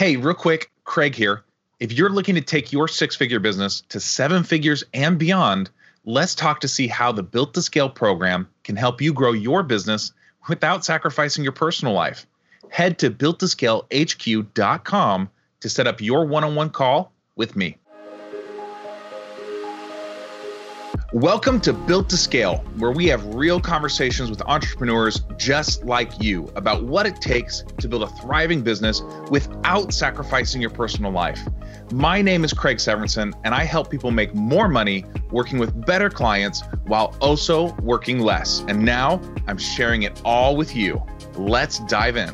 Hey, real quick, Craig here. If you're looking to take your six figure business to seven figures and beyond, let's talk to see how the Built to Scale program can help you grow your business without sacrificing your personal life. Head to builttoscalehq.com to set up your one on one call with me. Welcome to Built to Scale, where we have real conversations with entrepreneurs just like you about what it takes to build a thriving business without sacrificing your personal life. My name is Craig Severinsen, and I help people make more money working with better clients while also working less. And now I'm sharing it all with you. Let's dive in.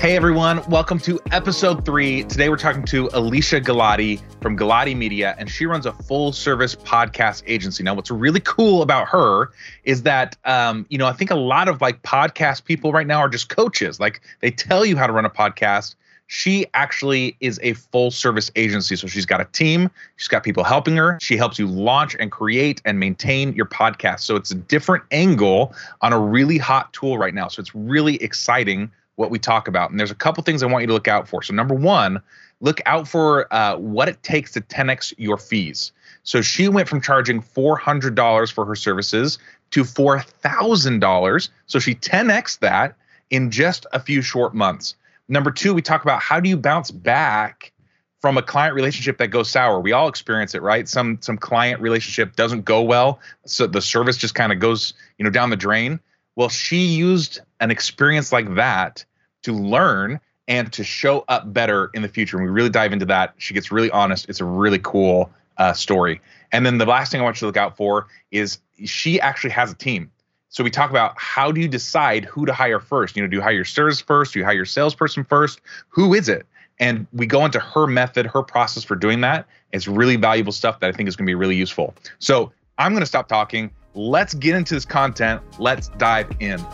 Hey everyone, welcome to episode three. Today we're talking to Alesia Galati from Galati Media, and she runs a full service podcast agency. Now, what's really cool about her is that, um, you know, I think a lot of like podcast people right now are just coaches. Like they tell you how to run a podcast. She actually is a full service agency. So she's got a team, she's got people helping her. She helps you launch and create and maintain your podcast. So it's a different angle on a really hot tool right now. So it's really exciting what we talk about. And there's a couple things I want you to look out for. So, number one, look out for uh, what it takes to 10x your fees. So, she went from charging $400 for her services to $4,000. So, she 10x that in just a few short months. Number two, we talk about how do you bounce back from a client relationship that goes sour. We all experience it, right? Some some client relationship doesn't go well, so the service just kind of goes, you know, down the drain. Well, she used an experience like that to learn and to show up better in the future. And we really dive into that. She gets really honest. It's a really cool uh, story. And then the last thing I want you to look out for is she actually has a team. So we talk about how do you decide who to hire first? You know, do you hire your service first? Do you hire your salesperson first? Who is it? And we go into her method, her process for doing that. It's really valuable stuff that I think is going to be really useful. So I'm going to stop talking. Let's get into this content. Let's dive in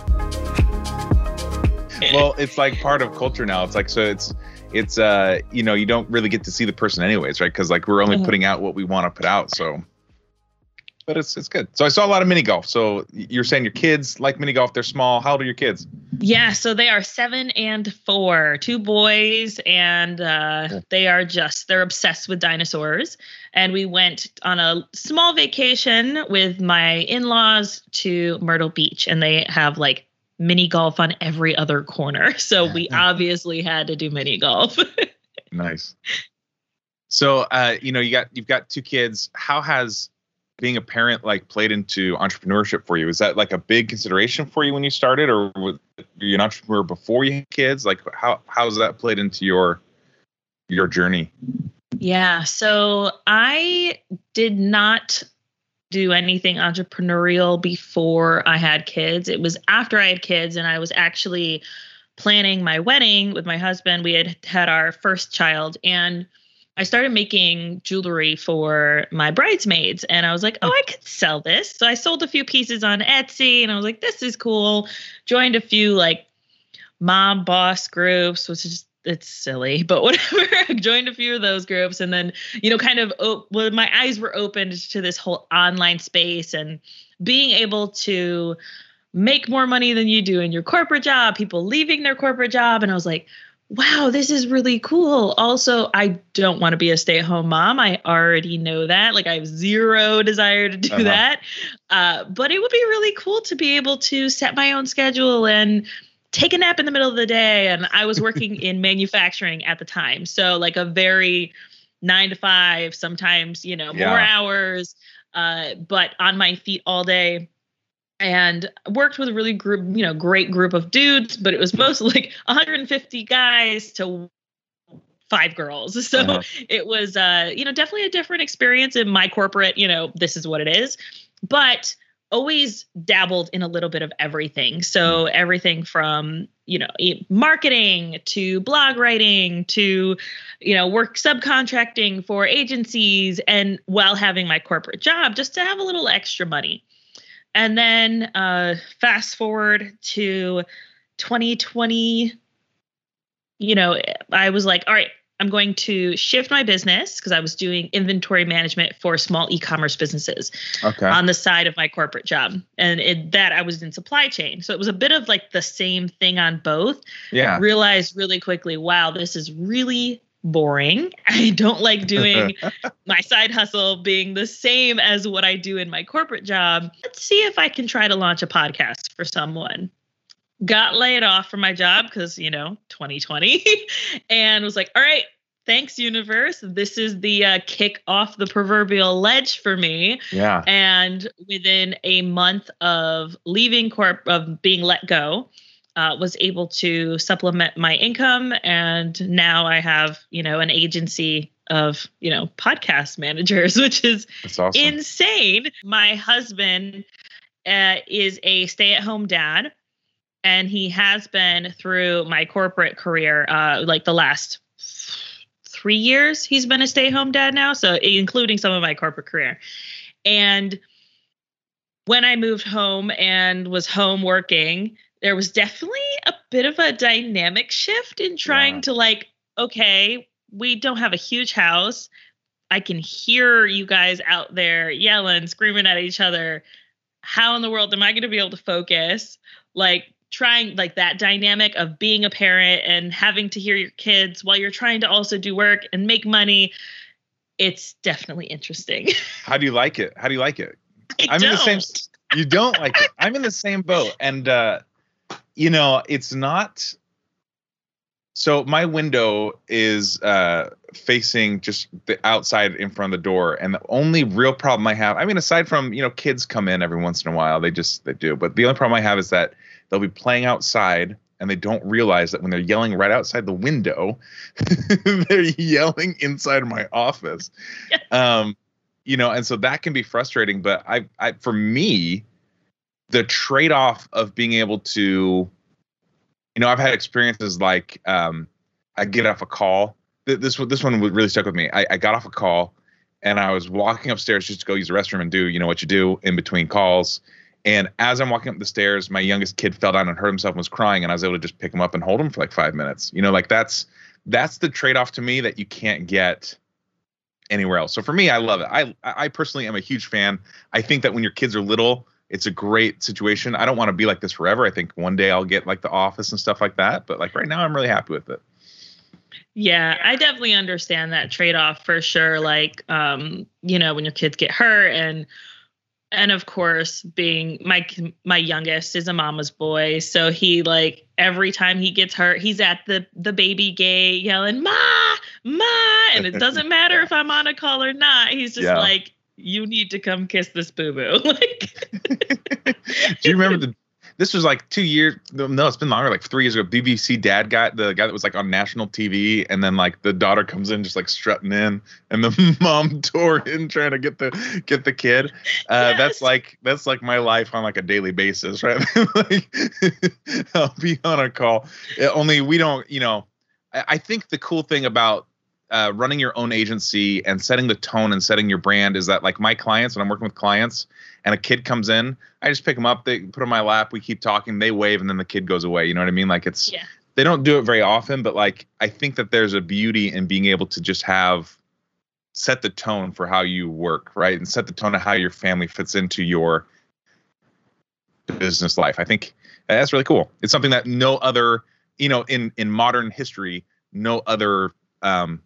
well, it's like part of culture now. It's like so it's it's uh you know you don't really get to see the person anyways, right? Because like we're only mm-hmm. putting out what we want to put out. So, but it's it's good. So I saw a lot of mini golf. So you're saying your kids like mini golf? They're small. How old are your kids? Yeah, so they are seven and four, two boys, and uh, cool. they are just they're obsessed with dinosaurs. And we went on a small vacation with my in-laws to Myrtle Beach, and they have like mini golf on every other corner. So we obviously had to do mini golf. nice. So uh, you know, you got you've got two kids. How has being a parent like played into entrepreneurship for you? Is that like a big consideration for you when you started, or were you an entrepreneur before you had kids? Like how how's that played into your your journey? Yeah, so I did not do anything entrepreneurial before I had kids. It was after I had kids and I was actually planning my wedding with my husband. We had had our first child and I started making jewelry for my bridesmaids and I was like, "Oh, I could sell this." So I sold a few pieces on Etsy and I was like, "This is cool." Joined a few like mom boss groups, which is it's silly, but whatever. I joined a few of those groups and then, you know, kind of oh, well, my eyes were opened to this whole online space and being able to make more money than you do in your corporate job, people leaving their corporate job. And I was like, wow, this is really cool. Also, I don't want to be a stay at home mom. I already know that. Like, I have zero desire to do uh-huh. that. Uh, but it would be really cool to be able to set my own schedule and take a nap in the middle of the day. And i was working in manufacturing at the time. So like a very nine to five sometimes you know yeah. more hours uh, but on my feet all day. And worked with a really group you know great group of dudes but it was mostly like 150 guys to five girls. So uh-huh. it was uh you know definitely a different experience in my corporate you know this is what it is. But always dabbled in a little bit of everything. So everything from, you know, marketing to blog writing to, you know, work subcontracting for agencies and while having my corporate job just to have a little extra money. And then uh fast forward to 2020 you know, I was like, all right, I'm going to shift my business because I was doing inventory management for small e-commerce businesses Okay. on the side of my corporate job, and it, that I was in supply chain. So it was a bit of like the same thing on both. yeah. Realized really quickly, wow, this is really boring. I don't like doing my side hustle being the same as what I do in my corporate job. Let's see if I can try to launch a podcast for someone. Got laid off from my job because, you know, 2020, and was like, all right, thanks, universe. This is the uh, kick off the proverbial ledge for me. Yeah. And within a month of leaving corp, of being let go, uh, was able to supplement my income, and now I have you know an agency of you know podcast managers, which is awesome. insane. My husband uh, is a stay-at-home dad, and he has been through my corporate career, uh, like the last three years. He's been a stay-at-home dad now, so including some of my corporate career, and when I moved home and was home working, there was definitely a bit of a dynamic shift in trying Yeah. to like, okay, we don't have a huge house. I can hear you guys out there yelling, screaming at each other. How in the world am I going to be able to focus? Like trying like that dynamic of being a parent and having to hear your kids while you're trying to also do work and make money. It's definitely interesting. How do you like it? How do you like it? I I'm in the same you don't like it. I'm in the same boat. And uh you know, it's not so my window is uh facing just the outside in front of the door and the only real problem I have I mean aside from you know kids come in every once in a while they just they do but the only problem I have is that they'll be playing outside and they don't realize that when they're yelling right outside the window they're yelling inside my office. Yes. um you know and so that can be frustrating but I I for me the trade-off of being able to you know i've had experiences like um i get off a call. This one this one really stuck with me. I, I got off a call and i was walking upstairs just to go use the restroom and do you know what you do in between calls and as i'm walking up the stairs my youngest kid fell down and hurt himself and was crying and i was able to just pick him up and hold him for like five minutes you know like that's that's the trade-off to me that you can't get anywhere else so for me i love it i i personally am a huge fan i think that when your kids are little it's a great situation. I don't want to be like this forever. I think one day I'll get like the office and stuff like that. But like right now, I'm really happy with it. Yeah, I definitely understand that trade-off for sure. Like, um, you know, when your kids get hurt and and of course, being my my youngest is a mama's boy, so he like every time he gets hurt, he's at the the baby gate yelling "ma, ma," and it doesn't matter if I'm on a call or not. He's just Yeah. like, "You need to come kiss this boo boo." like, Do you remember the? This was like two years. No, it's been longer. Like three years ago. BBC Dad guy, the guy that was like on national TV, and then like the daughter comes in just like strutting in, and the mom tore in trying to get the get the kid. Uh, That's like that's like my life on like a daily basis, right? like I'll be on a call. Uh, Only we don't, you know. I, I think the cool thing about uh, running your own agency and setting the tone and setting your brand is that like my clients when I'm working with clients and a kid comes in, I just pick them up, they put 'em on my lap, we keep talking, they wave, and then the kid goes away. You know what I mean? Like it's Yeah. they don't do it very often, but like I think that there's a beauty in being able to just have set the tone for how you work, right? And set the tone of how your family fits into your business life. I think that's really cool. It's something that no other, you know, in in modern history, no other um,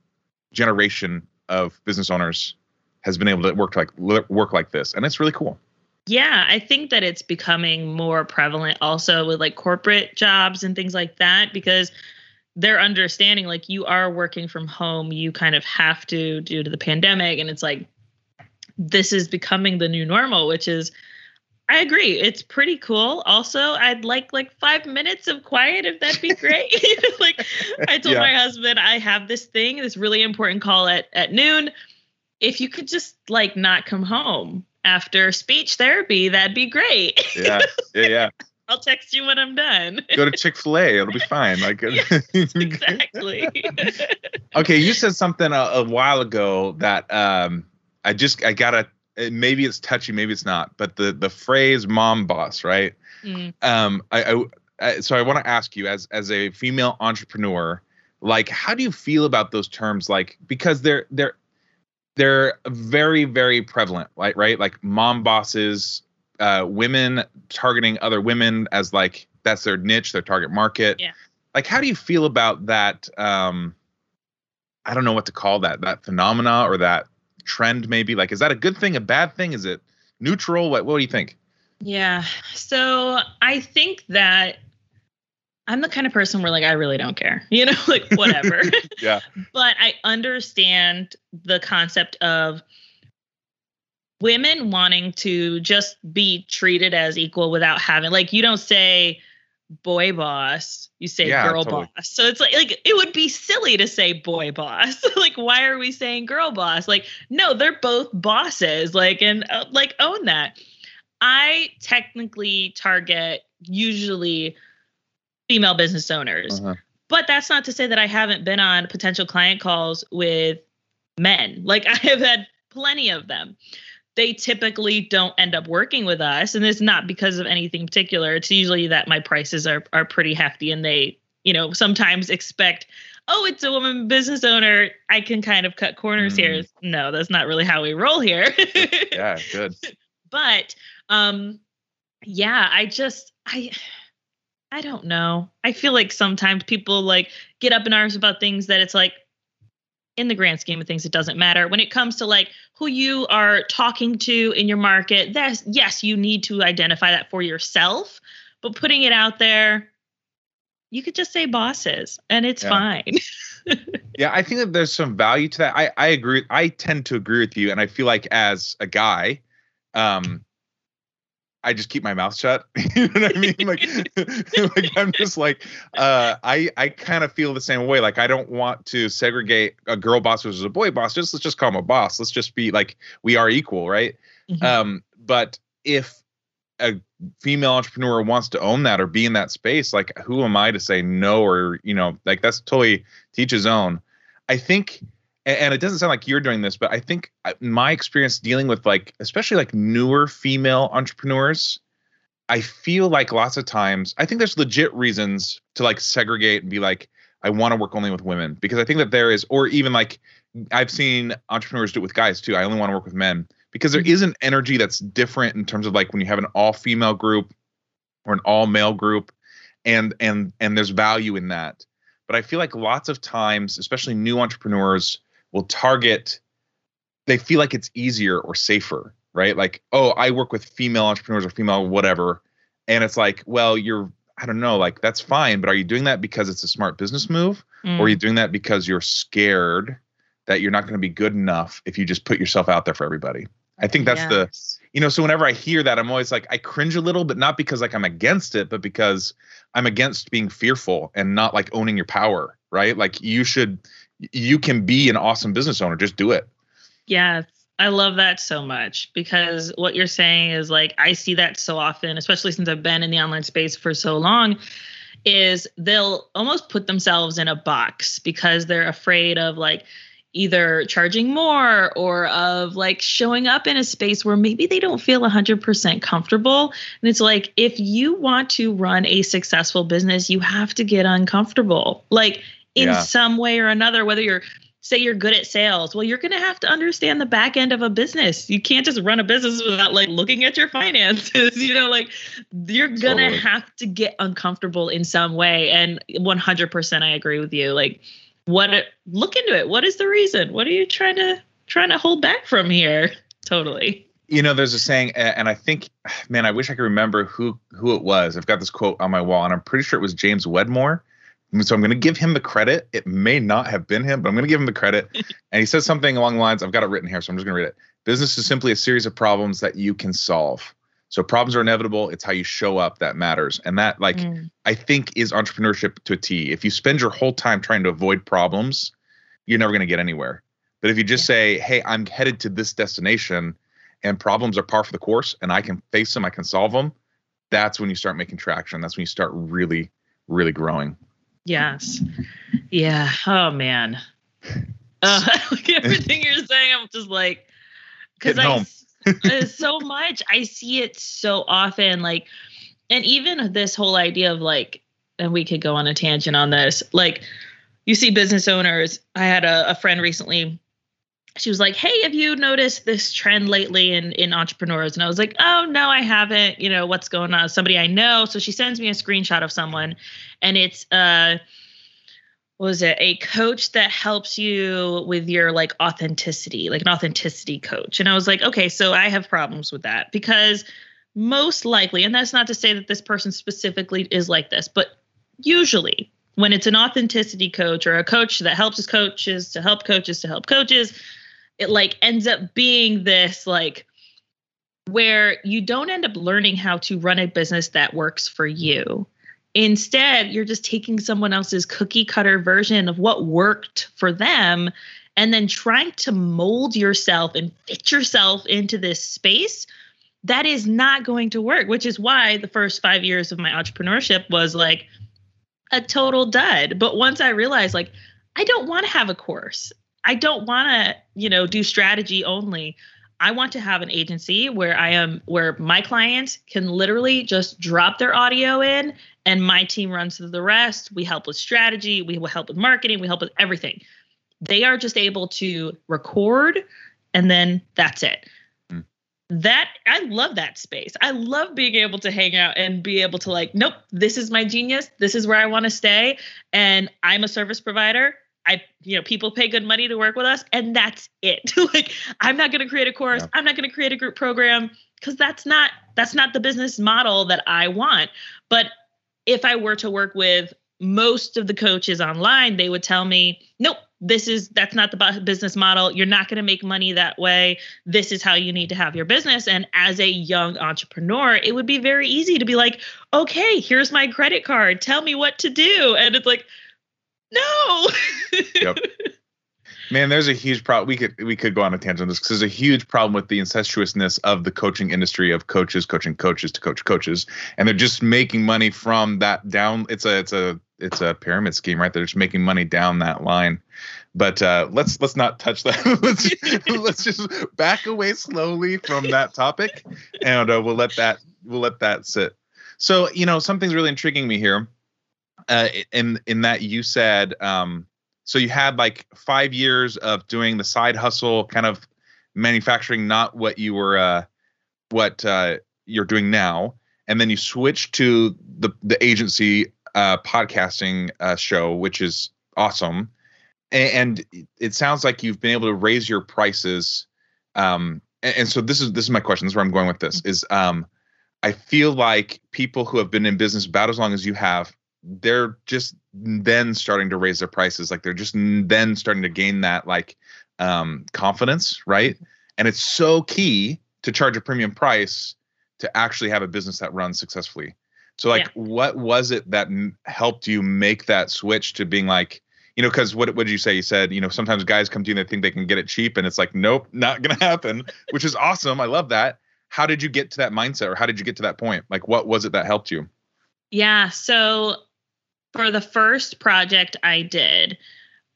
generation of business owners has been able to work like work like this, and it's really cool. Yeah, I think that it's becoming more prevalent also with like corporate jobs and things like that because they're understanding like you are working from home, you kind of have to due to the pandemic and it's like this is becoming the new normal, which is I agree. It's pretty cool. Also, I'd like like 5 minutes of quiet if that'd be great. like I told Yeah. my husband I have this thing, this really important call at at noon. If you could just like not come home after speech therapy, that'd be great. Yeah, yeah, yeah. I'll text you when I'm done. Go to Chick Fil A; it'll be fine. Like, exactly. okay, you said something a, a while ago that um, I just I gotta. Maybe it's touchy, maybe it's not. But the the phrase "mom boss," right? Mm, um I, I, I so I want to ask you as as a female entrepreneur like how do you feel about those terms like because they're they're they're very very prevalent right right? Like mom bosses uh women targeting other women as like that's their niche their target market. Yeah. like how do you feel about that um i don't know what to call that that phenomena or that trend maybe? Like is that a good thing a bad thing? Is it neutral? What what do you think? Yeah. So I think that I'm the kind of person where like I really don't care, you know, like whatever. yeah. But I understand the concept of women wanting to just be treated as equal without having like you don't say boy boss you say Yeah, girl totally. boss. So it's like like it would be silly to say boy boss. Like why are we saying girl boss? Like no they're both bosses like and uh, like own that. I technically target usually female business owners Uh-huh. but that's not to say that I haven't been on potential client calls with men. Like I have had plenty of them. They typically don't end up working with us, and it's not because of anything particular. It's usually that my prices are are pretty hefty, and they, you know, sometimes expect, oh, it's a woman business owner. I can kind of cut corners here. No, that's not really how we roll here. yeah good but um yeah i just i i don't know i feel like sometimes people like get up in arms about things that it's like in the grand scheme of things it doesn't matter when it comes to like who you are talking to in your market that's yes you need to identify that for yourself but putting it out there you could just say bosses and it's Yeah. fine Yeah, I think that there's some value to that. I I agree. I tend to agree with you, and I feel like as a guy, um, I just keep my mouth shut. you know what I mean? Like, like I'm just like, uh, I I kind of feel the same way. Like I don't want to segregate a girl boss versus a boy boss. Just let's just call him a boss. Let's just be like we are equal, right? Mhm. Um, but if a female entrepreneur wants to own that or be in that space, like who am I to say no or you know, like that's totally teach his own. I think, and it doesn't sound like you're doing this, but I think uh, my experience dealing with like, especially like newer female entrepreneurs, I feel like lots of times, I think there's legit reasons to like segregate and be like, I want to work only with women because I think that there is, or even like I've seen entrepreneurs do it with guys too. I only want to work with men because there Mhm. an energy that's different in terms of like when you have an all female group or an all male group and and and there's value in that but i feel like lots of times especially new entrepreneurs will target they feel like it's easier or safer right? Like oh i work with female entrepreneurs or female whatever. And it's like well you're i don't know like that's fine but are you doing that because it's a smart business move? Or are you mm. doing that because you're scared that you're not going to be good enough if you just put yourself out there for everybody? I think that's the, you know so whenever i hear that i'm always like i cringe a little but not because like i'm against it but because i'm against being fearful and not like owning your power right? Like you should you can be an awesome business owner just do it Yes, I love that so much because what you're saying is like I see that so often, especially since I've been in the online space for so long, is they'll almost put themselves in a box because they're afraid of like either charging more or of like showing up in a space where maybe they don't feel 100% comfortable. And it's like if you want to run a successful business, you have to get uncomfortable. Like in Yeah. some way or another whether you're say you're good at sales well you're going to have to understand the back end of a business. You can't just run a business without like looking at your finances you know like you're going to Totally. have to get uncomfortable in some way and 100% i agree with you like what look into it. What is the reason? What are you trying to trying to hold back from here? Totally. You know there's a saying and i think man i wish i could remember who who it was. I've got this quote on my wall and i'm pretty sure it was james wedmore so i'm going to give him the credit it may not have been him but i'm going to give him the credit and he says something along the lines i've got it written here so i'm just going to read it business is simply a series of problems that you can solve so problems are inevitable it's how you show up that matters and that like Mm. I think is entrepreneurship to a T. If you spend your whole time trying to avoid problems, you're never going to get anywhere. But if you just say, "Hey, I'm headed to this destination and problems are par for the course and I can face them, I can solve them." That's when you start making traction. That's when you start really really growing. Yes yeah oh man uh, everything you're saying i'm just like because i uh, so much. I see it so often. Like, and even this whole idea of like, and we could go on a tangent on this, like, you see business owners. I had a, a friend recently she was like, "Hey, have you noticed this trend lately in in entrepreneurs?" And I was like, "Oh no, I haven't. You know what's going on? Somebody I know." So she sends me a screenshot of someone, and it's uh, was it? A coach that helps you with your like authenticity, like an authenticity coach. And I was like, okay, so I have problems with that because most likely, and that's not to say that this person specifically is like this, but usually when it's an authenticity coach or a coach that helps coaches to help coaches to help coaches it like ends up being this like where you don't end up learning how to run a business that works for you. Instead, you're just taking someone else's cookie cutter version of what worked for them and then trying to mold yourself and fit yourself into this space that is not going to work, which is why the first five years of my entrepreneurship was like a total dud. But once I realized, like, I don't want to have a course. I don't want to, you know, do strategy only. I want to have an agency where I am where my clients can literally just drop their audio in and my team runs the rest. We help with strategy, we will help with marketing, we help with everything. They are just able to record and then that's it. Mm. That I love that space. I love being able to hang out and be able to like, nope, this is my genius. This is where I want to stay and I'm a service provider I, you know, people pay good money to work with us, and that's it. like, I'm not going to create a course. Yeah. I'm not going to create a group program because that's not that's not the business model that I want. But if I were to work with most of the coaches online, they would tell me, nope, this is that's not the business model. You're not going to make money that way. This is how you need to have your business. And as a young entrepreneur, it would be very easy to be like, okay, here's my credit card. Tell me what to do. And it's like, no. yep. Man, there's a huge problem. We could we could go on a tangent on this because there's a huge problem with the incestuousness of the coaching industry of coaches coaching coaches to coach coaches, and they're just making money from that down. It's a it's a it's a pyramid scheme, right? They're just making money down that line. But uh, let's let's not touch that. let's let's just back away slowly from that topic, and uh, we'll let that we'll let that sit. So you know something's really intriguing me here uh, in in that you said um, so you had like five years of doing the side hustle kind of manufacturing not what you were uh, what uh, you're doing now. And then you switched to the the agency uh, podcasting uh, show which is awesome. And, and, it sounds like you've been able to raise your prices um, and, and, so this is this is my question. This is where i'm going with this is um, i feel like people who have been in business about as long as you have they're just then starting to raise their prices. Like they're just then starting to gain that like um confidence right? And it's so key to charge a premium price to actually have a business that runs successfully. So like yeah. what was it that helped you make that switch to being like you know because what, what did you say? You said you know sometimes guys come to you and they think they can get it cheap and it's like nope not gonna happen which is awesome. I love that. How did you get to that mindset or how did you get to that point? Like what was it that helped you? Yeah so for the first project I did,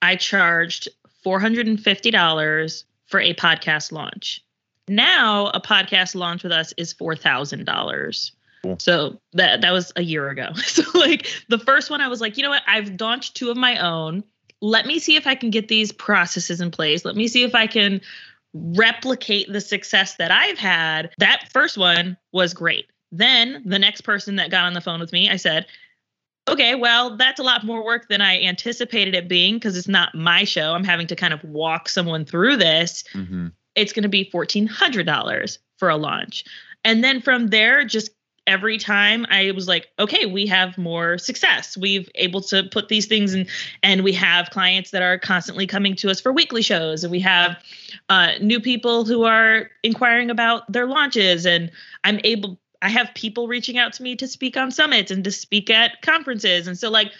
I charged $450 for a podcast launch. Now, a podcast launch with us is $4,000. Cool. So that that was a year ago. So like the first one I was like, you know what? I've launched two of my own. Let me see if I can get these processes in place. Let me see if I can replicate the success that I've had. That first one was great. Then the next person that got on the phone with me, I said, okay, well, that's a lot more work than I anticipated it being because it's not my show. I'm having to kind of walk someone through this. Mm-hmm. It's going to be $1,400 for a launch. And then from there, just every time I was like, okay, we have more success. We've able to put these things in, and we have clients that are constantly coming to us for weekly shows, and we have uh, new people who are inquiring about their launches, and I'm able I have people reaching out to me to speak on summits and to speak at conferences. And so, like,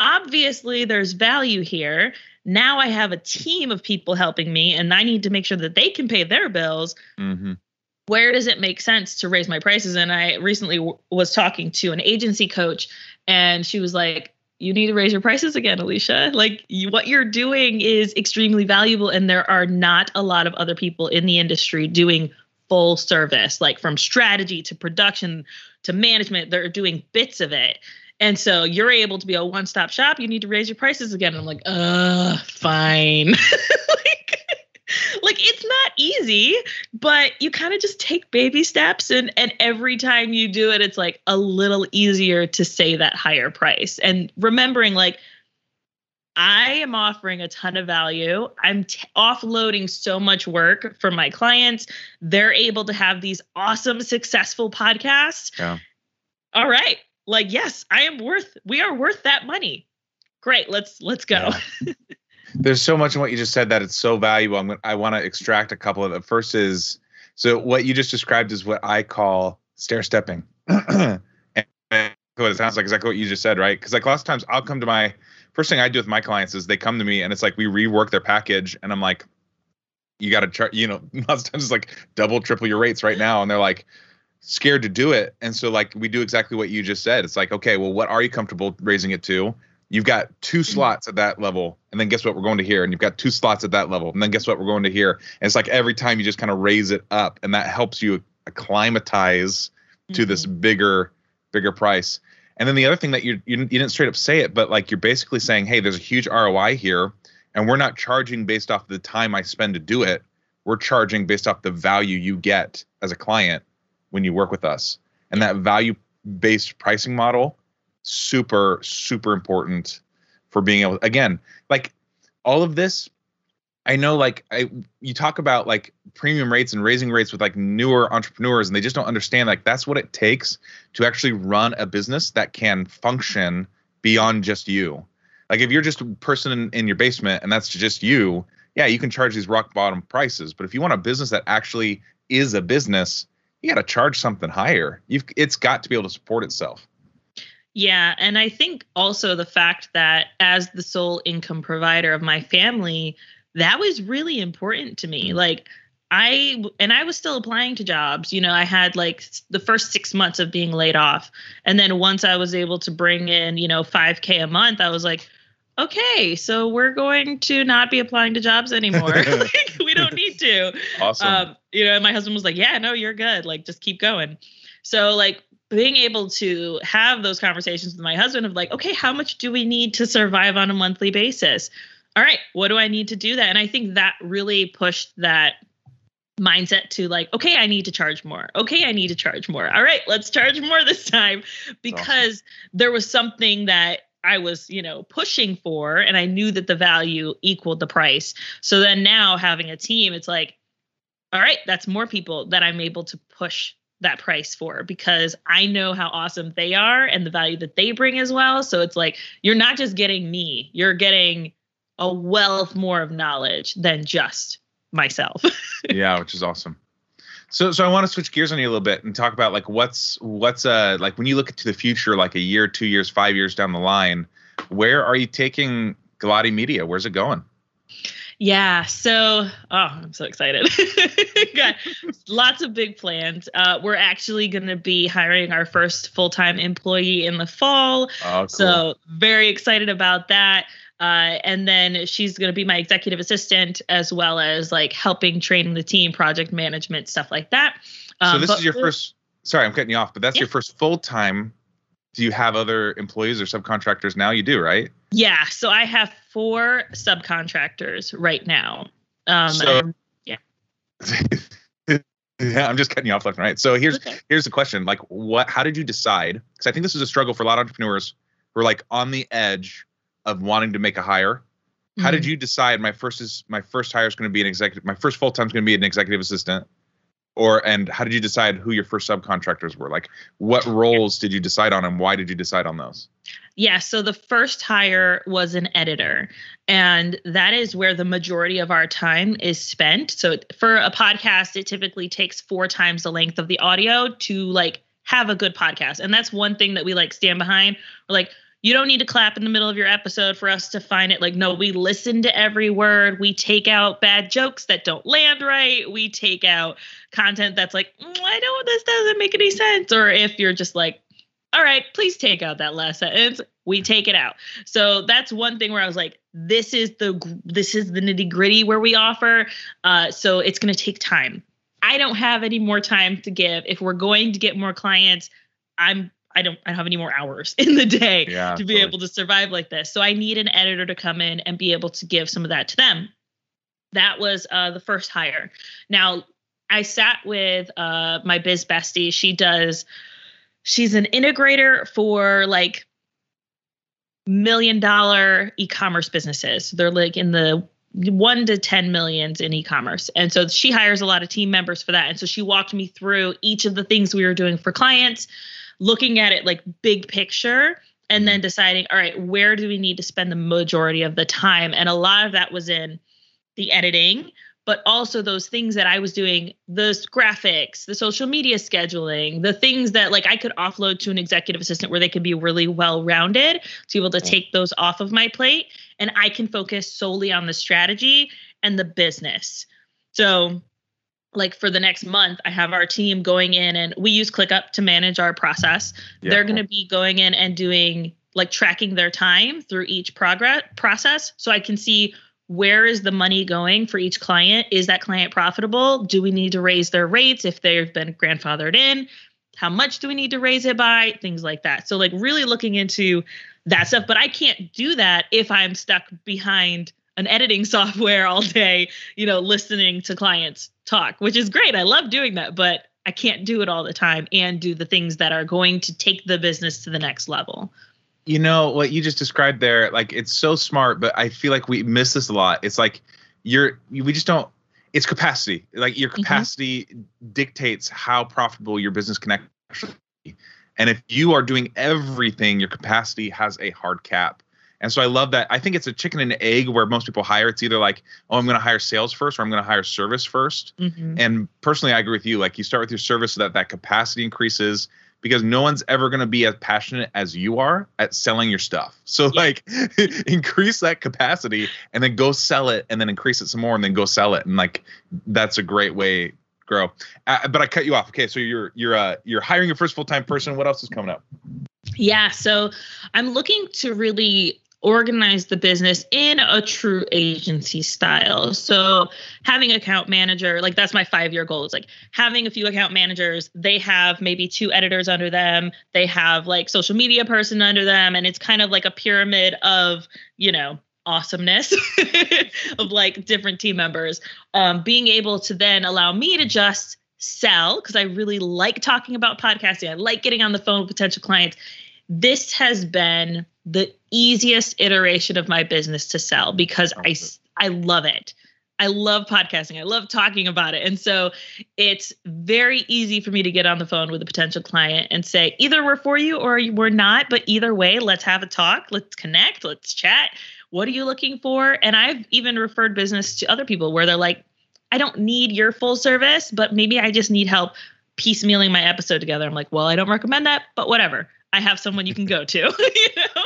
obviously, there's value here. Now I have a team of people helping me, and I need to make sure that they can pay their bills. Mm-hmm. Where does it make sense to raise my prices? And I recently w- was talking to an agency coach, and she was like, you need to raise your prices again, Alesia. Like you, what you're doing is extremely valuable, and there are not a lot of other people in the industry doing full service, like from strategy to production to management. They're doing bits of it. And so you're able to be a one stop shop. You need to raise your prices again. And I'm like, uh, fine. like, like it's not easy, but you kind of just take baby steps and and every time you do it, it's like a little easier to say that higher price. And remembering like I am offering a ton of value. I'm t- offloading so much work for my clients. They're able to have these awesome, successful podcasts. Yeah. All right. Like, yes, I am worth, we are worth that money. Great. Let's, let's go. Yeah. There's so much in what you just said that it's so valuable. I'm gonna, I want to extract a couple of it. First is, so what you just described is what I call stair stepping. and what it sounds like exactly what you just said, right? Because like lots of times I'll come to my first thing I do with my clients is they come to me and it's like we rework their package and I'm like, you got to charge, you know, lots of times it's like double, triple your rates right now. And they're like scared to do it. And so like we do exactly what you just said. It's like, okay, well, what are you comfortable raising it to? You've got two mm-hmm. slots at that level. And then guess what? We're going to here. And you've got two slots at that level. And then guess what? We're going to here. And it's like every time you just kind of raise it up and that helps you acclimatize mm-hmm. to this mm-hmm. bigger, bigger price. And then the other thing that you, you didn't straight up say it, but like you're basically saying, hey, there's a huge ROI here, and we're not charging based off the time I spend to do it. We're charging based off the value you get as a client when you work with us. And that value based pricing model, super super important for being able. Again, like all of this I know like I you talk about like premium rates and raising rates with like newer entrepreneurs and they just don't understand like that's what it takes to actually run a business that can function beyond just you. Like if you're just a person in, in your basement and that's just you, yeah, you can charge these rock bottom prices. But if you want a business that actually is a business, you got to charge something higher. You've it's got to be able to support itself. Yeah, and I think also the fact that as the sole income provider of my family, that was really important to me. Like I and I was still applying to jobs. You know, I had like the first 6 months of being laid off. And then once I was able to bring in, you know, 5k a month, I was like, okay, so we're going to not be applying to jobs anymore. like, we don't need to. Awesome. Um, you know, and my husband was like, yeah, no, you're good. Like, just keep going. So, like, being able to have those conversations with my husband of like, okay, how much do we need to survive on a monthly basis? All right, what do I need to do that? And I think that really pushed that mindset to like, okay, I need to charge more. Okay, I need to charge more. All right, let's charge more this time because there was something that I was, you know, pushing for and I knew that the value equaled the price. So then now having a team, it's like, all right, that's more people that I'm able to push that price for because I know how awesome they are and the value that they bring as well. So it's like you're not just getting me, you're getting a wealth more of knowledge than just myself. yeah, which is awesome. So so I want to switch gears on you a little bit and talk about like what's what's uh like when you look to the future, like a year, two years, five years down the line, where are you taking Galati Media? Where's it going? Yeah, so oh, I'm so excited. Got lots of big plans. Uh, we're actually going to be hiring our first full time employee in the fall. Oh, cool. So very excited about that. Uh, and then she's going to be my executive assistant as well as like helping training the team, project management, stuff like that. Um, so this is your first. Sorry, I'm cutting you off, but that's yeah. your first full time. Do you have other employees or subcontractors now? You do, right? Yeah. So I have four subcontractors right now. Um, so, and, yeah. yeah, I'm just cutting you off left and right. So here's okay. here's the question: like, what? How did you decide? Because I think this is a struggle for a lot of entrepreneurs who are like on the edge of wanting to make a hire. Mm-hmm. How did mm-hmm. you decide my first is my first hire is going to be an executive my first full time is going to be an executive assistant? Or and how did you decide who your first subcontractors were? Like what roles did you decide on and why did you decide on those? Yeah, so the first hire was an editor, and that is where the majority of our time is spent. So for a podcast, it typically takes four times the length of the audio to like have a good podcast. And that's one thing that we like stand behind. We're like, you don't need to clap in the middle of your episode for us to find it. Like, no, we listen to every word. We take out bad jokes that don't land right. We take out content that's like, mm, I know this doesn't make any sense. Or if you're just like, all right, please take out that last sentence. We take it out. So that's one thing where I was like, this is the this is the nitty gritty where we offer. Uh, so it's going to take time. I don't have any more time to give. If we're going to get more clients, I'm I don't I don't have any more hours in the day Yeah, to be totally. able to survive like this. So I need an editor to come in and be able to give some of that to them. That was uh, the first hire. Now I sat with uh, my biz bestie. She does. She's an integrator for like million dollar e-commerce businesses. They're like in the one to 10 millions in e-commerce. And so she hires a lot of team members for that. And so she walked me through each of the things we were doing for clients, looking at it like big picture and then mm-hmm. deciding, all right, where do we need to spend the majority of the time? And a lot of that was in the editing, but also those things that I was doing, the graphics, the social media scheduling, the things that like I could offload to an executive assistant where they could be really well rounded to be able to take those off of my plate and I can focus solely on the strategy and the business. So like for the next month, I have our team going in and we use ClickUp to manage our process. Yeah. They're going to be going in and doing like tracking their time through each progress process so I can see where is the money going for each client? Is that client profitable? Do we need to raise their rates if they've been grandfathered in? How much do we need to raise it by? Things like that. So like really looking into that stuff, but I can't do that if I'm stuck behind an editing software all day, you know, listening to clients talk, which is great. I love doing that, but I can't do it all the time and do the things that are going to take the business to the next level. you know what you just described there like it's so smart but i feel like we miss this a lot it's like you're we just don't it's capacity like your Mhm. capacity dictates how profitable your business can actually be and if you are doing everything your capacity has a hard cap and so i love that. I think it's a chicken and egg where most people hire. It's either like oh i'm going to hire sales first or i'm going to hire service 1st Mm-hmm. and personally i agree with you. Like you start with your service so that that capacity increases because no one's ever going to be as passionate as you are at selling your stuff. So Yeah. like increase that capacity and then go sell it and then increase it some more and then go sell it. And like that's a great way to grow. Uh, but i cut you off. Okay so you're you're uh you're hiring your first full-time person. What else is coming up? Yeah, so I'm looking to really organize the business in a true agency style. So having account manager, like that's my 5-year goal. It's like having a few account managers, they have maybe two editors under them, they have like social media person under them and it's kind of like a pyramid of, you know, awesomeness of like different team members um, being able to then allow me to just sell because I really like talking about podcasting. I like getting on the phone with potential clients. This has been the easiest iteration of my business to sell because I I love it. I love podcasting. I love talking about it. And so it's very easy for me to get on the phone with a potential client and say, either we're for you or we're not, but either way, let's have a talk, let's connect, let's chat. What are you looking for? And I've even referred business to other people where they're like, I don't need your full service, but maybe I just need help piecemealing my episode together. I'm like, well, I don't recommend that, but whatever. I have someone you can go to, you know?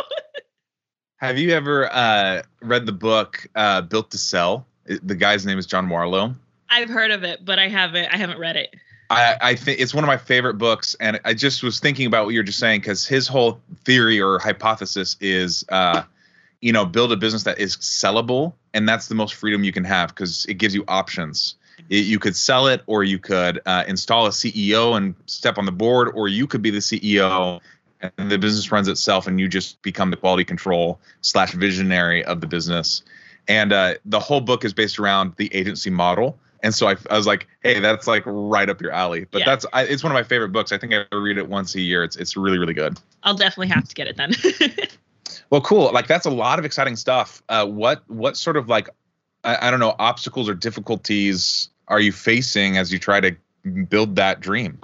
Have you ever uh read the book uh built to sell the guy's name is John Warrillow I've heard of it, but I haven't I haven't read it. I, I think it's one of my favorite books, and I just was thinking about what you're just saying because his whole theory or hypothesis is, uh, you know, build a business that is sellable, and that's the most freedom you can have because it gives you options. It, you could sell it, or you could uh, install a CEO and step on the board, or you could be the CEO and the business runs itself, and you just become the quality control slash visionary of the business. And uh, the whole book is based around the agency model. And so I, I was like, hey, that's like right up your alley. But Yeah. that's I, it's one of my favorite books. I think I read it once a year. It's it's really really good. I'll definitely have to get it then. Well, cool. Like that's a lot of exciting stuff. Uh, what what sort of like I, I don't know obstacles or difficulties are you facing as you try to build that dream?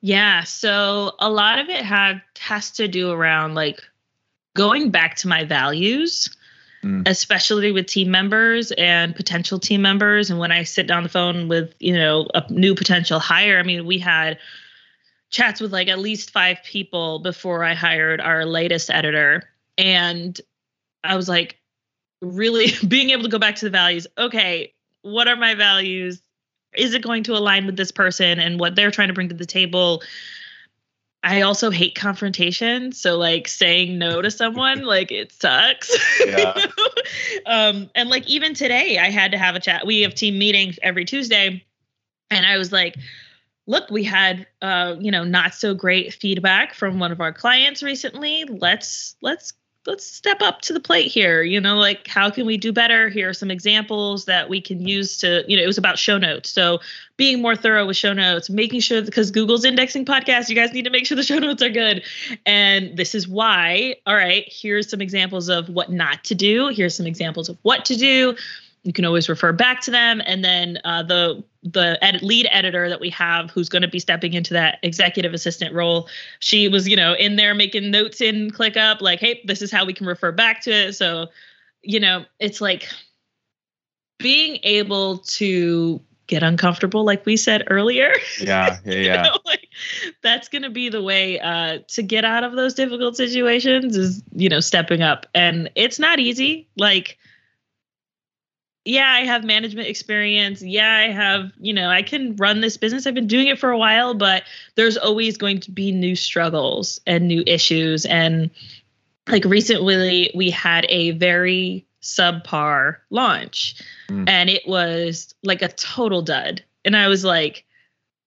Yeah, so a lot of it had has to do around like going back to my values. Mm. especially with team members and potential team members and when i sit down the phone with you know a new potential hire i mean we had chats with like at least five people before i hired our latest editor and i was like really being able to go back to the values okay what are my values is it going to align with this person and what they're trying to bring to the table I also hate confrontation. So like saying no to someone, like it sucks. Yeah. You know? um, and like even today, I had to have a chat. We have team meetings every Tuesday. And I was like, look, we had uh, you know, not so great feedback from one of our clients recently. Let's let's let's step up to the plate here. You know like how can we do better? Here are some examples that we can use to you know it was about show notes. So being more thorough with show notes making sure because google's indexing podcasts you guys need to make sure the show notes are good. And this is why all right here's some examples of what not to do. Here's some examples of what to do you can always refer back to them. And then uh, the the edit, lead editor that we have who's going to be stepping into that executive assistant role she was you know in there making notes in clickup like hey this is how we can refer back to it. So you know it's like being able to get uncomfortable like we said earlier. Yeah yeah yeah. know, like, that's going to be the way uh, to get out of those difficult situations is you know stepping up. And it's not easy like yeah, I have management experience. Yeah, I have, you know, I can run this business. I've been doing it for a while, but there's always going to be new struggles and new issues. And like recently, we had a very subpar launch mm. and it was like a total dud. And I was like,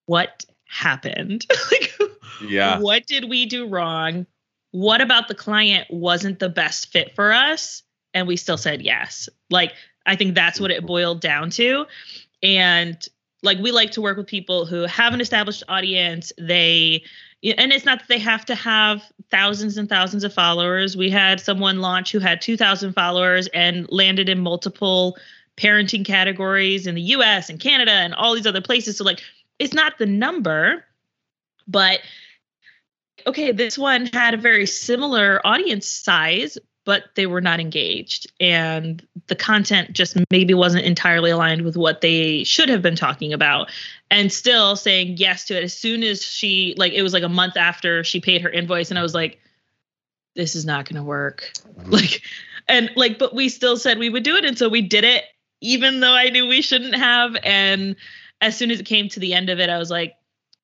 what happened? like, yeah. What did we do wrong? What about the client wasn't the best fit for us? And we still said yes. Like, I think that's what it boiled down to. And like we like to work with people who have an established audience. They and it's not that they have to have thousands and thousands of followers. We had someone launch who had 2,000 followers and landed in multiple parenting categories in the US and Canada and all these other places. So, like, it's not the number, but okay, this one had a very similar audience size, but they were not engaged. And the content just maybe wasn't entirely aligned with what they should have been talking about. And still saying yes to it as soon as she like it was like a month after she paid her invoice. And i was like this is not going to work. Mm-hmm. like and like but we still said we would do it. And so we did it even though i knew we shouldn't have. And as soon as it came to the end of it i was like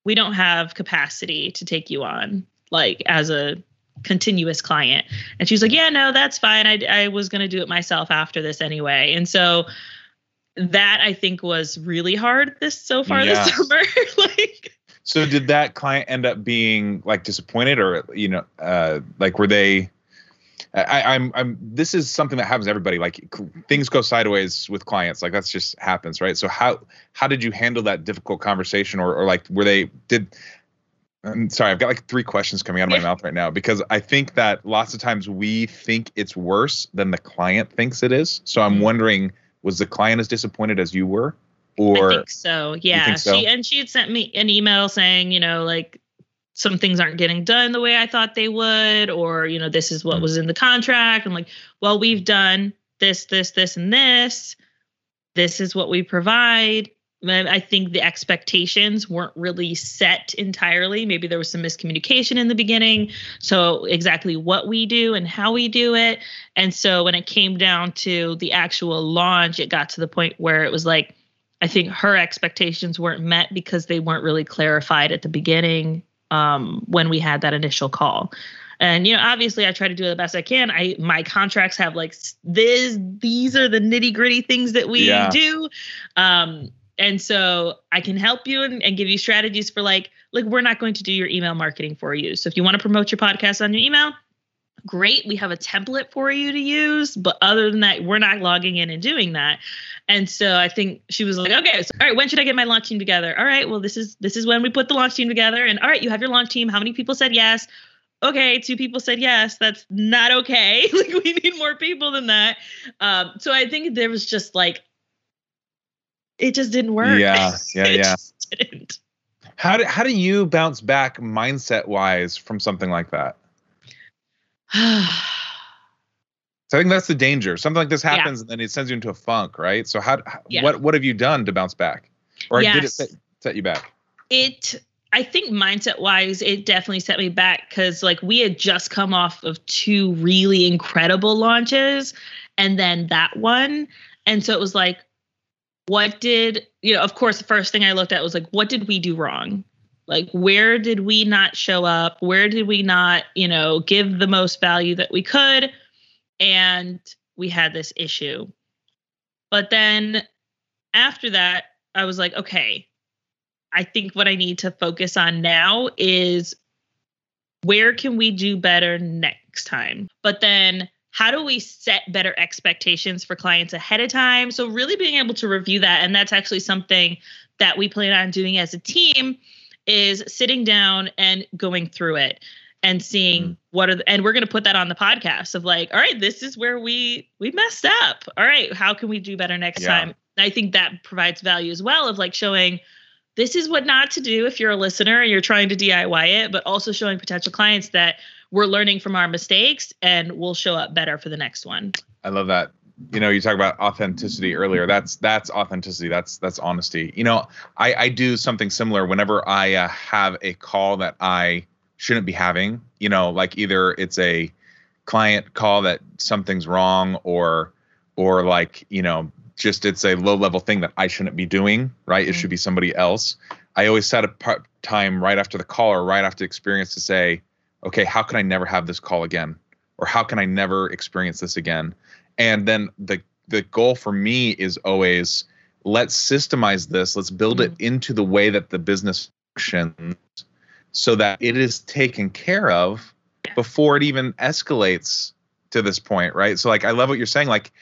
we don't have capacity to take you on like as a continuous client. And she's like, yeah, no, that's fine. I, I was going to do it myself after this anyway. And so that I think was really hard this so far yeah. this summer. like, so did that client end up being like disappointed or, you know, uh, like were they, I, I'm, I'm, this is something that happens to everybody. Like things go sideways with clients. Like that's just happens. Right. So how, how did you handle that difficult conversation or, or like, were they, did, I'm sorry, I've got like three questions coming out of my mouth right now because I think that lots of times we think it's worse than the client thinks it is. So I'm mm-hmm. wondering, was the client as disappointed as you were? Or I think so. Yeah. Think so? She and she had sent me an email saying, you know, like some things aren't getting done the way I thought they would, or, you know, this is what mm-hmm. was in the contract. I'm like, well, we've done this, this, this, and this. This is what we provide I think the expectations weren't really set entirely. Maybe there was some miscommunication in the beginning. So, exactly what we do and how we do it. And so, when it came down to the actual launch, it got to the point where it was like, I think her expectations weren't met because they weren't really clarified at the beginning um, when we had that initial call. And you know, obviously, I try to do the best I can. I my contracts have like this; these are the nitty gritty things that we yeah. do. Um, and so I can help you and, and, give you strategies for like, like we're not going to do your email marketing for you. So if you want to promote your podcast on your email, great. We have a template for you to use. But other than that, we're not logging in and doing that. And so I think she was like, okay, so all right, when should I get my launch team together? All right, well, this is this is when we put the launch team together. And all right, you have your launch team. How many people said yes? okay, two people said yes. That's not okay. like we need more people than that. Um, so I think there was just like it just didn't work. Yeah, yeah, yeah. didn't. How do how do you bounce back mindset wise from something like that? so I think that's the danger. Something like this happens yeah. and then it sends you into a funk, right? So how, yeah. what what have you done to bounce back, or yes. did it set, set you back? It I think mindset wise, it definitely set me back because like we had just come off of two really incredible launches and then that one. And so it was like, what did you know of course the first thing i looked at was like what did we do wrong? Like where did we not show up? Where did we not you know give the most value that we could? And we had this issue. But then after that i was like okay I think what I need to focus on now is where can we do better next time? But then how do we set better expectations for clients ahead of time? So, really being able to review that. And that's actually something that we plan on doing as a team is sitting down and going through it and seeing mm. what are the, and we're going to put that on the podcast of like all right this is where we we messed up all right how can we do better next yeah. time i think that provides value as well of like showing this is what not to do if you're a listener and you're trying to diy it but also showing potential clients that we're learning from our mistakes and we'll show up better for the next one. I love that. You know, you talk about authenticity earlier. That's that's authenticity. That's that's honesty. You know, I I do something similar whenever I uh, have a call that I shouldn't be having. You know, like either it's a client call that something's wrong or or like you know just it's a low level thing that I shouldn't be doing, right? Mm-hmm. It should be somebody else. I always set a part time right after the call or right after the experience to say, okay, how can I never have this call again? Or how can I never experience this again? And then the the goal for me is always let's systemize this, let's build mm-hmm. it into the way that the business functions so that it is taken care of before it even escalates to this point, right? So like I love what you're saying like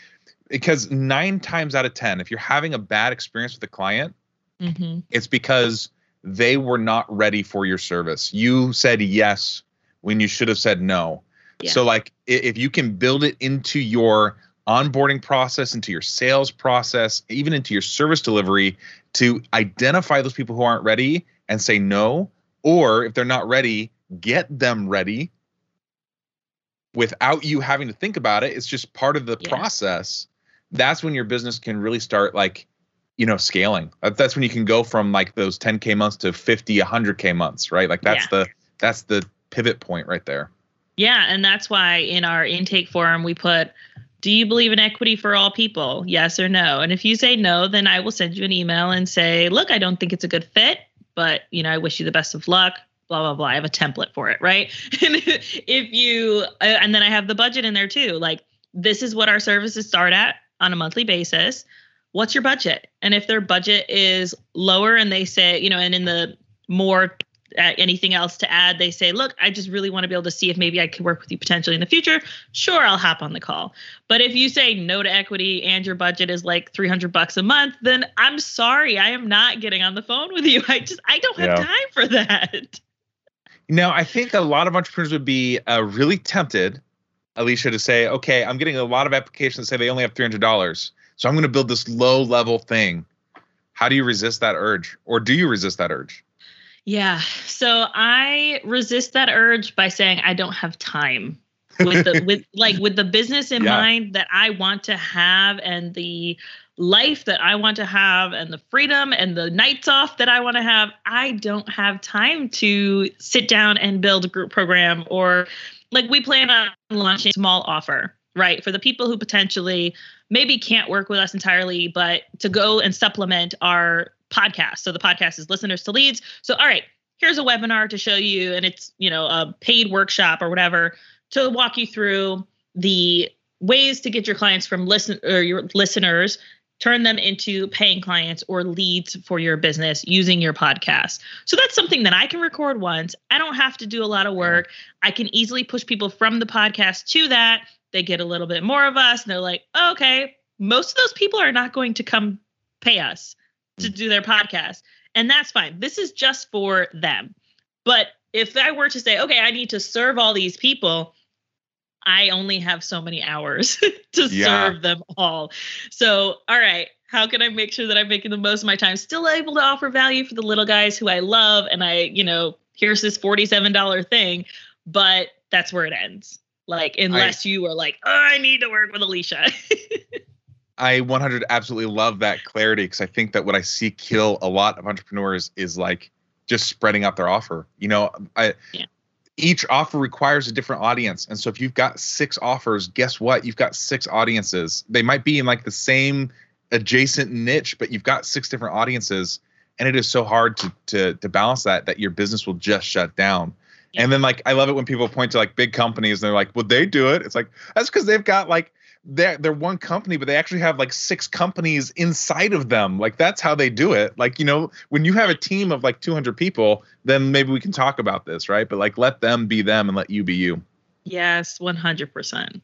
because 9 times out of 10 if you're having a bad experience with a client, mm-hmm. it's because they were not ready for your service. You said yes when you should have said no. Yeah. So like if you can build it into your onboarding process, into your sales process, even into your service delivery to identify those people who aren't ready and say no, or if they're not ready, get them ready without you having to think about it. It's just part of the yeah. process. That's when your business can really start like, you know, scaling. That's when you can go from like those 10k months to 50, 100k months, right? Like that's yeah. the that's the pivot point right there. Yeah, and that's why in our intake form we put do you believe in equity for all people? Yes or no? And if you say no, then I will send you an email and say, "Look, I don't think it's a good fit, but, you know, I wish you the best of luck." blah blah blah. I have a template for it, right? and if you uh, and then I have the budget in there too. Like this is what our services start at on a monthly basis. What's your budget? And if their budget is lower and they say, you know, and in the more anything else to add, they say, look, I just really want to be able to see if maybe I could work with you potentially in the future. Sure, I'll hop on the call. But if you say no to equity and your budget is like 300 bucks a month, then I'm sorry, I am not getting on the phone with you. I just, I don't have yeah. time for that. Now, I think a lot of entrepreneurs would be uh, really tempted, Alesia, to say, okay, I'm getting a lot of applications that say they only have $300. So I'm going to build this low level thing. How do you resist that urge? Or do you resist that urge? Yeah. So I resist that urge by saying I don't have time with the with like with the business in yeah. mind that I want to have and the life that I want to have and the freedom and the nights off that I want to have. I don't have time to sit down and build a group program or like we plan on launching a small offer, right? For the people who potentially maybe can't work with us entirely, but to go and supplement our podcast. So the podcast is listeners to leads. So all right, here's a webinar to show you, and it's you know a paid workshop or whatever to walk you through the ways to get your clients from listen or your listeners turn them into paying clients or leads for your business using your podcast. So that's something that I can record once. I don't have to do a lot of work. I can easily push people from the podcast to that. They get a little bit more of us and they're like, oh, okay, most of those people are not going to come pay us to mm. do their podcast. And that's fine. This is just for them. But if I were to say, okay, I need to serve all these people, I only have so many hours to yeah. serve them all. So, all right, how can I make sure that I'm making the most of my time, still able to offer value for the little guys who I love? And I, you know, here's this $47 thing, but that's where it ends. Like, unless I, you are like, oh, I need to work with Alesia. I 100 absolutely love that clarity because I think that what I see kill a lot of entrepreneurs is like just spreading out their offer. You know, I yeah. each offer requires a different audience, and so if you've got six offers, guess what? You've got six audiences. They might be in like the same adjacent niche, but you've got six different audiences, and it is so hard to to to balance that that your business will just shut down. And then like I love it when people point to like big companies and they're like, "Would they do it?" It's like that's because they've got like they're they're one company, but they actually have like six companies inside of them. Like that's how they do it. Like you know, when you have a team of like 200 people, then maybe we can talk about this, right? But like let them be them and let you be you. Yes, 100%.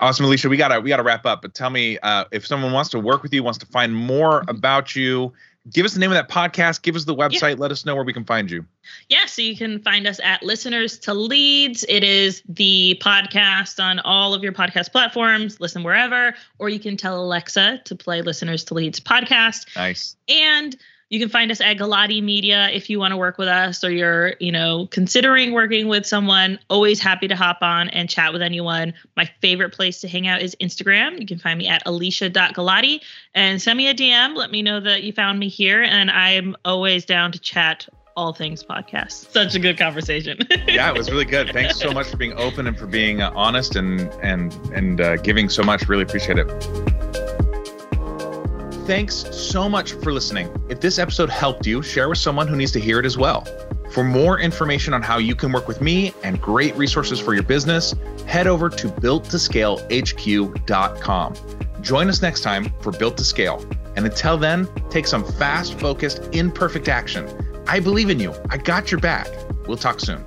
Awesome, Alesia. We gotta we gotta wrap up. But tell me uh, if someone wants to work with you, wants to find more about you. Give us the name of that podcast. Give us the website. Yeah. Let us know where we can find you. Yeah, so you can find us at Listeners to Leads. It is the podcast on all of your podcast platforms. Listen wherever, or you can tell Alexa to play Listeners to Leads podcast. Nice. And you can find us at Galati Media if you want to work with us or you're, you know, considering working with someone. Always happy to hop on and chat with anyone. My favorite place to hang out is Instagram. You can find me at alesia.galati and send me a DM. Let me know that you found me here. And I'm always down to chat all things podcast. Such a good conversation. yeah, it was really good. Thanks so much for being open and for being uh, honest and and and uh, giving so much. Really appreciate it. Thanks so much for listening. If this episode helped you, share with someone who needs to hear it as well. For more information on how you can work with me and great resources for your business, head over to builttoscalehq.com. Join us next time for Built to Scale. And until then, take some fast, focused, imperfect action. I believe in you. I got your back. We'll talk soon.